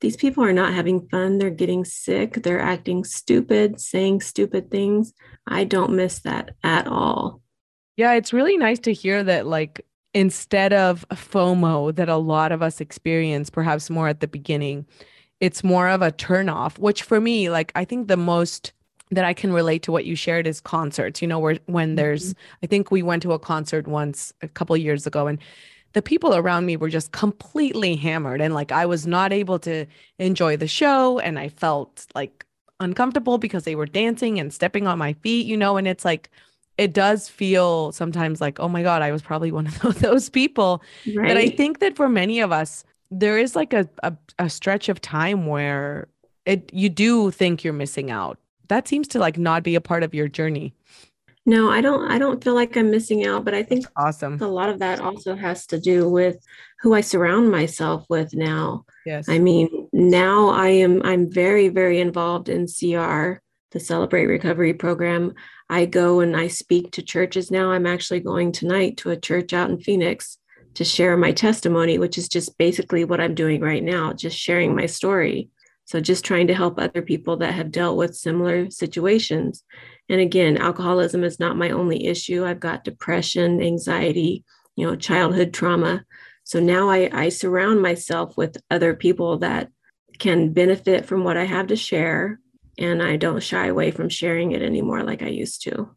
These people are not having fun. They're getting sick. They're acting stupid, saying stupid things. I don't miss that at all. Yeah, it's really nice to hear that, like, instead of FOMO that a lot of us experience, perhaps more at the beginning, it's more of a turnoff, which for me, like, I think the most that I can relate to what you shared is concerts, you know, where when there's, mm-hmm. I think we went to a concert once a couple years ago and the people around me were just completely hammered and like I was not able to enjoy the show and I felt like uncomfortable because they were dancing and stepping on my feet, you know, and it's like it does feel sometimes like, oh my God, I was probably one of *laughs* those people. Right. But I think that for many of us, there is like a, a, a stretch of time where it you do think you're missing out. That seems to like not be a part of your journey. No, I don't I don't feel like I'm missing out, but I think That's awesome. A lot of that also has to do with who I surround myself with now. Yes. I mean, now I am I'm very very involved in CR, the Celebrate Recovery program. I go and I speak to churches now. I'm actually going tonight to a church out in Phoenix to share my testimony, which is just basically what I'm doing right now, just sharing my story. So just trying to help other people that have dealt with similar situations. And again, alcoholism is not my only issue. I've got depression, anxiety, you know, childhood trauma. So now I, I surround myself with other people that can benefit from what I have to share. And I don't shy away from sharing it anymore like I used to.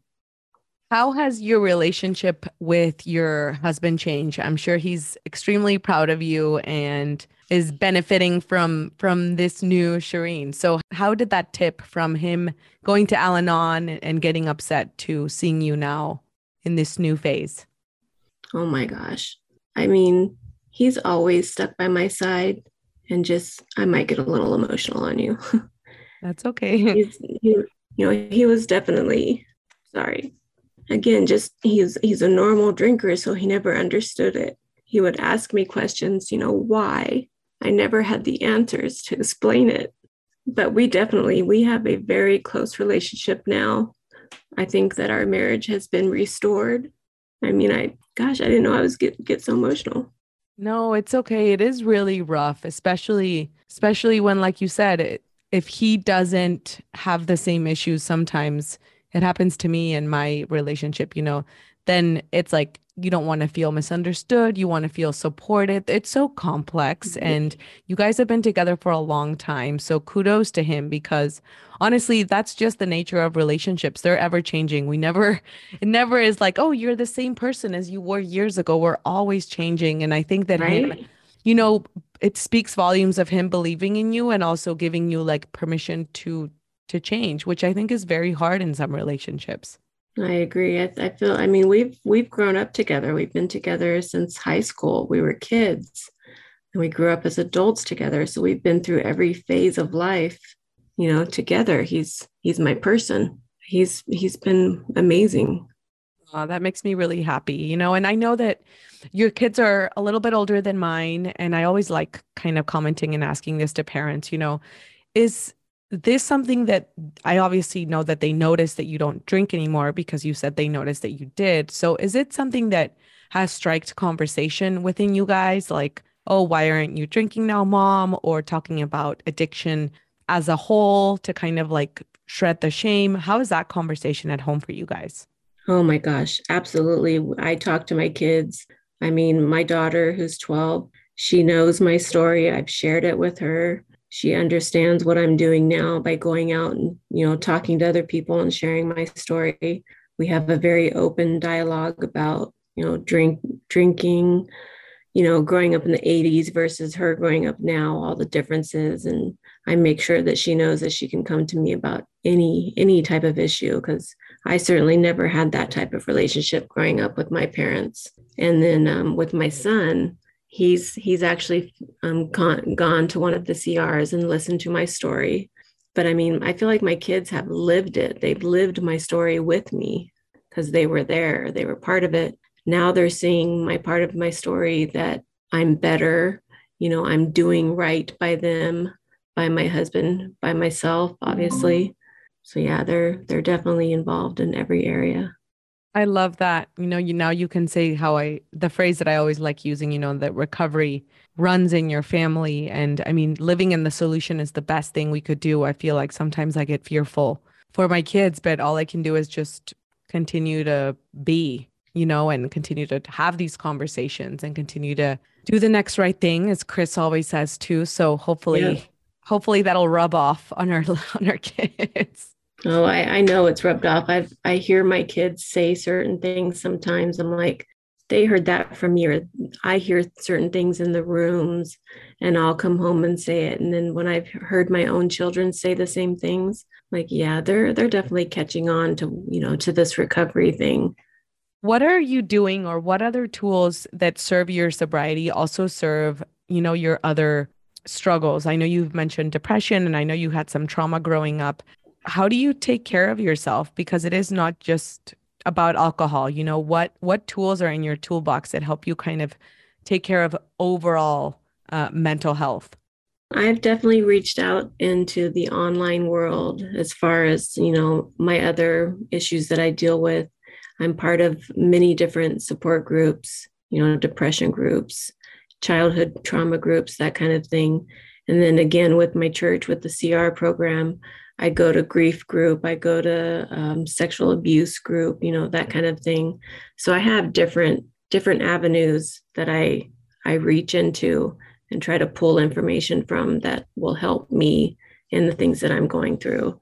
How has your relationship with your husband changed? I'm sure he's extremely proud of you and is benefiting from from this new Shrene. So how did that tip from him going to Al-Anon and getting upset to seeing you now in this new phase? Oh my gosh. I mean, he's always stuck by my side and just I might get a little emotional on you. *laughs* That's okay. he's, he, you know, he was definitely sorry. Again, just he's he's a normal drinker, so he never understood it. He would ask me questions, you know, why? I never had the answers to explain it. But we definitely we have a very close relationship now. I think that our marriage has been restored. I mean, I gosh, I didn't know I was get get so emotional. No, it's okay. It is really rough, especially especially when like you said, it, if he doesn't have the same issues sometimes it happens to me in my relationship, you know, then it's like you don't want to feel misunderstood. You want to feel supported. It's so complex. Mm-hmm. And you guys have been together for a long time. So kudos to him because honestly, that's just the nature of relationships. They're ever changing. We never, *laughs* it never is like, oh, you're the same person as you were years ago. We're always changing. And I think that right? him, you know, it speaks volumes of him believing in you and also giving you like permission to to change, which I think is very hard in some relationships. I agree. I, I, feel. I mean, we've we've grown up together. We've been together since high school. We were kids, and we grew up as adults together. So we've been through every phase of life, you know, together. He's he's my person. He's he's been amazing. Oh, that makes me really happy. You know, and I know that your kids are a little bit older than mine, and I always like kind of commenting and asking this to parents. You know, is this something that I obviously know that they noticed that you don't drink anymore because you said they noticed that you did. So is it something that has striked conversation within you guys like, oh, why aren't you drinking now, mom? Or talking about addiction as a whole to kind of like shred the shame? How is that conversation at home for you guys? Oh my gosh, absolutely. I talk to my kids. I mean, my daughter, who's 12, she knows my story. I've shared it with her she understands what I'm doing now by going out and, you know, talking to other people and sharing my story. We have a very open dialogue about, you know, drink drinking, you know, growing up in the 80s versus her growing up now, all the differences. And I make sure that she knows that she can come to me about any any type of issue because I certainly never had that type of relationship growing up with my parents. And then um, with my son, he's he's actually um, gone, gone to one of the CRs and listened to my story. But I mean, I feel like my kids have lived it. They've lived my story with me. because they were there, they were part of it. Now they're seeing my part of my story that I'm better, you know, I'm doing right by them, by my husband, by myself, obviously. So yeah, they're they're definitely involved in every area. I love that. You know, you now you can say how I the phrase that I always like using, you know, that recovery runs in your family and I mean, living in the solution is the best thing we could do. I feel like sometimes I get fearful for my kids, but all I can do is just continue to be, you know, and continue to have these conversations and continue to do the next right thing as Chris always says too. So hopefully yeah. hopefully that'll rub off on our *laughs* on our kids. Oh, I, I know it's rubbed off. I I hear my kids say certain things sometimes. I'm like, they heard that from you. I hear certain things in the rooms, and I'll come home and say it. And then when I've heard my own children say the same things, like, yeah, they're they're definitely catching on to you know to this recovery thing. What are you doing, or what other tools that serve your sobriety also serve you know your other struggles? I know you've mentioned depression, and I know you had some trauma growing up how do you take care of yourself? Because it is not just about alcohol you know what what tools are in your toolbox that help you kind of take care of overall uh, mental health? I've definitely reached out into the online world as far as you know my other issues that i deal with. I'm part of many different support groups you know depression groups childhood trauma groups that kind of thing. And then again with my church with the cr program I go to grief group, I go to um, sexual abuse group, you know, that kind of thing. So I have different different avenues that I I reach into and try to pull information from that will help me in the things that I'm going through.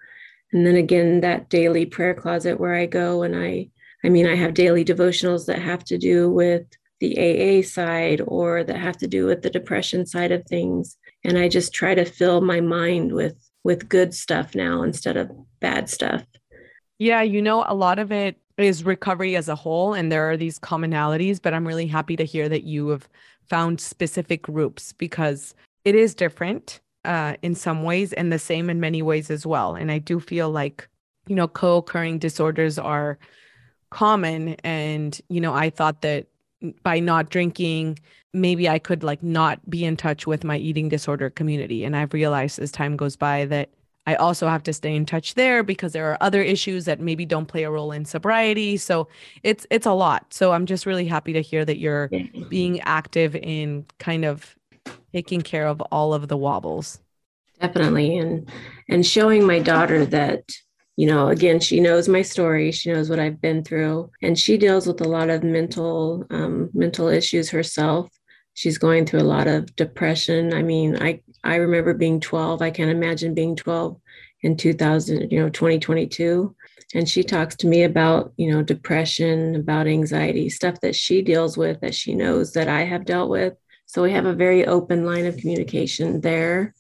And then again, that daily prayer closet where I go and I I mean, I have daily devotionals that have to do with the AA side or that have to do with the depression side of things. And I just try to fill my mind with with good stuff now instead of bad stuff. Yeah, you know, a lot of it is recovery as a whole, and there are these commonalities, but I'm really happy to hear that you have found specific groups because it is different uh, in some ways and the same in many ways as well. And I do feel like, you know, co occurring disorders are common. And, you know, I thought that by not drinking maybe i could like not be in touch with my eating disorder community. And i've realized as time goes by that i also have to stay in touch there because there are other issues that maybe don't play a role in sobriety. So it's it's a lot. So i'm just really happy to hear that you're being active in kind of taking care of all of the wobbles. Definitely. And and showing my daughter that you know, again, she knows my story. She knows what I've been through, and she deals with a lot of mental um, mental issues herself. She's going through a lot of depression. I mean, I I remember being 12. I can't imagine being 12 in 2000, you know, 2022. And she talks to me about, you know, depression, about anxiety, stuff that she deals with that she knows that I have dealt with. So we have a very open line of communication there.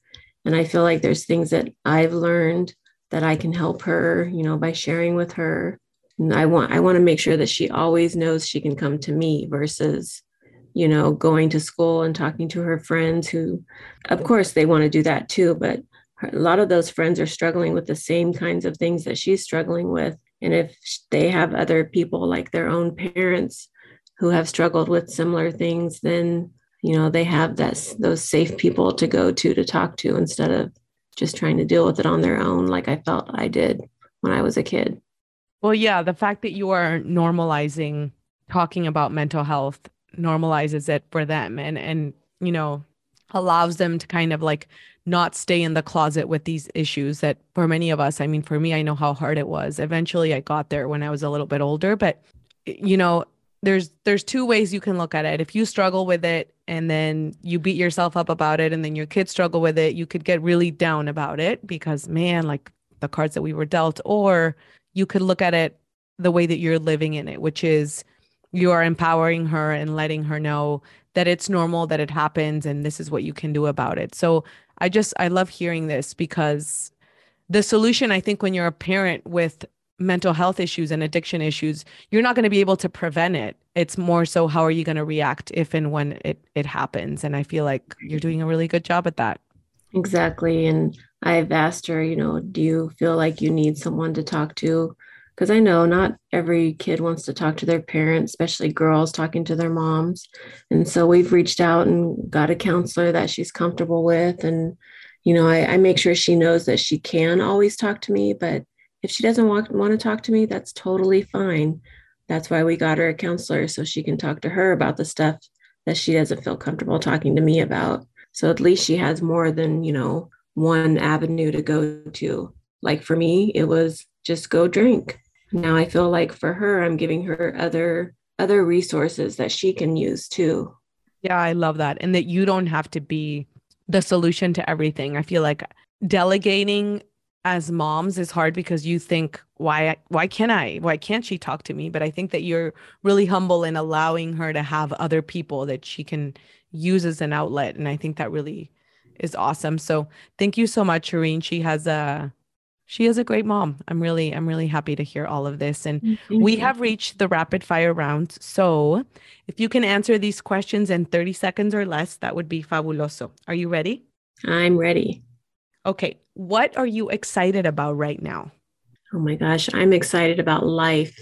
And I feel like there's things that I've learned that I can help her, you know, by sharing with her. And I want I want to make sure that she always knows she can come to me versus, you know, going to school and talking to her friends who of course they want to do that too, but a lot of those friends are struggling with the same kinds of things that she's struggling with. And if they have other people like their own parents who have struggled with similar things, then you know they have that those safe people to go to to talk to instead of just trying to deal with it on their own, like I felt I did when I was a kid. Well, yeah, the fact that you are normalizing talking about mental health normalizes it for them and and you know allows them to kind of like not stay in the closet with these issues that for many of us i mean for me i know how hard it was eventually i got there when i was a little bit older but you know there's there's two ways you can look at it. If you struggle with it and then you beat yourself up about it and then your kids struggle with it you could get really down about it because man like the cards that we were dealt. Or you could look at it the way that you're living in it which is you are empowering her and letting her know that it's normal that it happens and this is what you can do about it. So i just i love hearing this because the solution i think when you're a parent with mental health issues and addiction issues, you're not going to be able to prevent it. It's more so how are you going to react if and when it it happens. And I feel like you're doing a really good job at that. Exactly. And I've asked her, you know, do you feel like you need someone to talk to because I know not every kid wants to talk to their parents, especially girls talking to their moms. And so we've reached out and got a counselor that she's comfortable with. And, you know, I, I make sure she knows that she can always talk to me, but if she doesn't want, want to talk to me, that's totally fine. That's why we got her a counselor so she can talk to her about the stuff that she doesn't feel comfortable talking to me about. So at least she has more than, you know, one avenue to go to. Like for me, it was just go drink now i feel like for her i'm giving her other other resources that she can use too yeah i love that and that you don't have to be the solution to everything i feel like delegating as moms is hard because you think why why can't i why can't she talk to me but i think that you're really humble in allowing her to have other people that she can use as an outlet and i think that really is awesome so thank you so much Shrene. she has a she is a great mom. I'm really, I'm really happy to hear all of this. And we have reached the rapid fire round. So if you can answer these questions in 30 seconds or less, that would be fabuloso. Are you ready? I'm ready. Okay. What are you excited about right now? Oh my gosh, I'm excited about life.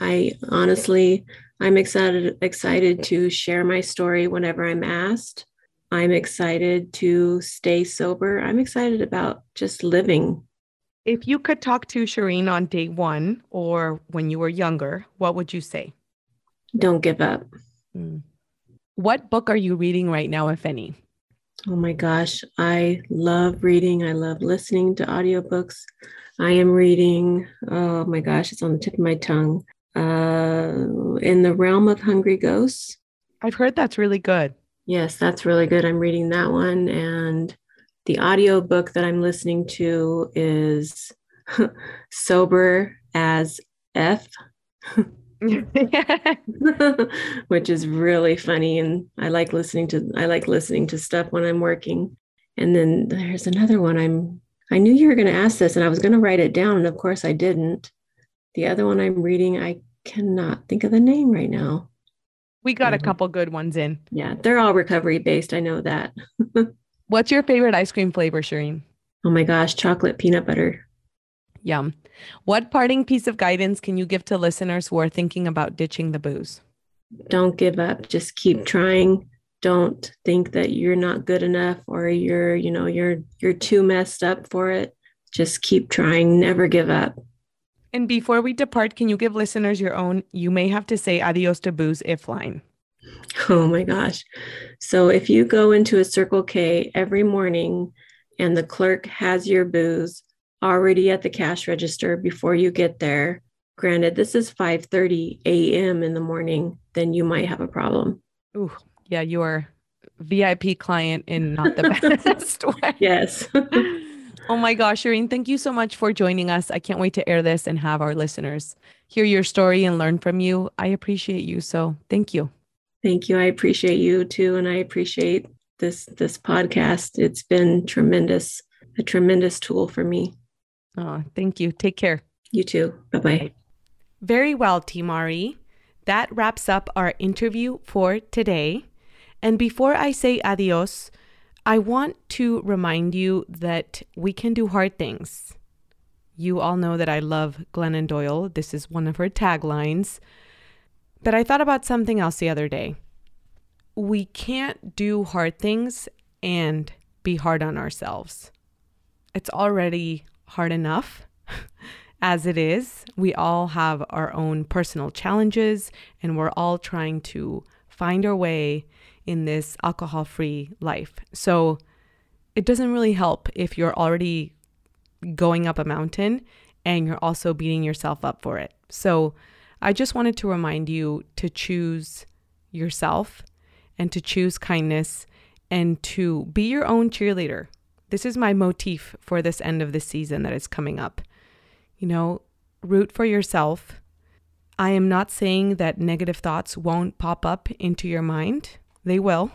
I honestly, I'm excited excited to share my story whenever I'm asked. I'm excited to stay sober. I'm excited about just living if you could talk to Shrene on day one or when you were younger, what would you say? Don't give up. Mm. What book are you reading right now, if any? Oh my gosh, I love reading. I love listening to audiobooks. I am reading, oh my gosh, it's on the tip of my tongue. Uh, in the realm of hungry ghosts. I've heard that's really good. Yes, that's really good. I'm reading that one and the audio book that I'm listening to is *laughs* Sober as F, *laughs* *laughs* *laughs* which is really funny. And I like listening to I like listening to stuff when I'm working. And then there's another one I'm I knew you were going to ask this and I was going to write it down. And of course I didn't. The other one I'm reading, I cannot think of the name right now. We got a um, couple good ones in. Yeah, they're all recovery based. I know that. *laughs* What's your favorite ice cream flavor, Shrene? Oh my gosh, chocolate peanut butter. Yum. What parting piece of guidance can you give to listeners who are thinking about ditching the booze? Don't give up. Just keep trying. Don't think that you're not good enough or you're, you know, you're you're too messed up for it. Just keep trying. Never give up. And before we depart, can you give listeners your own you may have to say adios to booze if line? Oh my gosh. So if you go into a Circle K every morning and the clerk has your booze already at the cash register before you get there, granted this is 5:30 a.m. in the morning, then you might have a problem. Ooh, yeah, you are VIP client in not the *laughs* best way. Yes. *laughs* oh my gosh, Shrene, thank you so much for joining us. I can't wait to air this and have our listeners hear your story and learn from you. I appreciate you. So thank you. Thank you. I appreciate you too. And I appreciate this this podcast. It's been tremendous, a tremendous tool for me. Oh, thank you. Take care. You too. Bye-bye. Very well, Timari. That wraps up our interview for today. And before I say adios, I want to remind you that we can do hard things. You all know that I love Glennon Doyle. This is one of her taglines. But I thought about something else the other day. We can't do hard things and be hard on ourselves. It's already hard enough *laughs* as it is. We all have our own personal challenges, and we're all trying to find our way in this alcohol free life. So it doesn't really help if you're already going up a mountain and you're also beating yourself up for it. So I just wanted to remind you to choose yourself and to choose kindness and to be your own cheerleader. This is my motif for this end of the season that is coming up. You know, root for yourself. I am not saying that negative thoughts won't pop up into your mind, they will.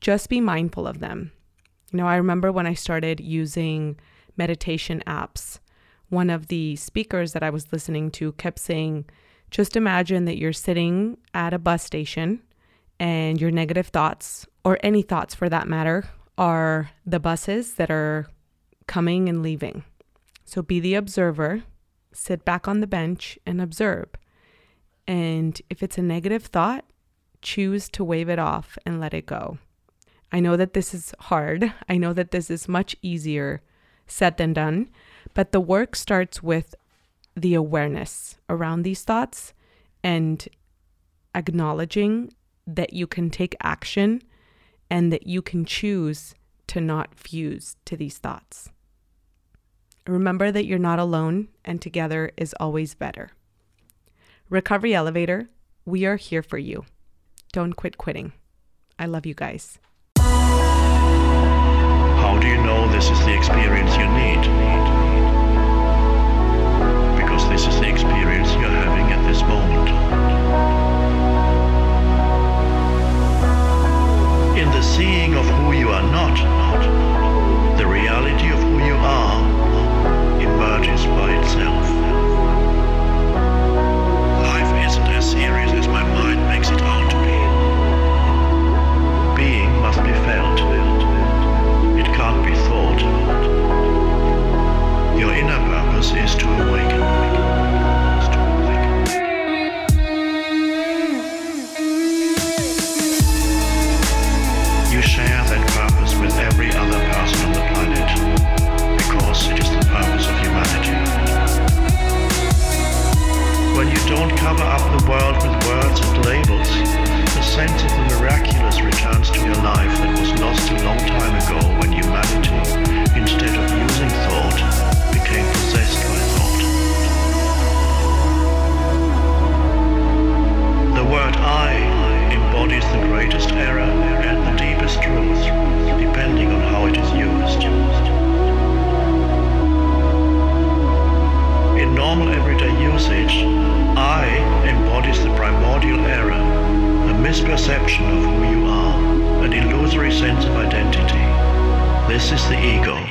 Just be mindful of them. You know, I remember when I started using meditation apps one of the speakers that I was listening to kept saying, just imagine that you're sitting at a bus station and your negative thoughts, or any thoughts for that matter, are the buses that are coming and leaving. So be the observer, sit back on the bench and observe. And if it's a negative thought, choose to wave it off and let it go. I know that this is hard. I know that this is much easier said than done, but the work starts with the awareness around these thoughts and acknowledging that you can take action and that you can choose to not fuse to these thoughts. Remember that you're not alone and together is always better. Recovery Elevator, we are here for you. Don't quit quitting. I love you guys. How do you know this is the experience you need? Because this is the experience you're having at this moment. In the seeing of who you are not, the reality of who you are emerges by itself. Life isn't as serious as my mind makes it out to be. Being must be felt. It can't be thought. Your inner purpose is to awaken. The world with words and labels, a sense of the miraculous returns to your life that was lost a long time ago when humanity, instead of using thought, became possessed by thought. The word I embodies the greatest error and the deepest truth, depending on how it is used. In normal everyday usage, I embodies the primordial error, a misperception of who you are, an illusory sense of identity. This is the ego.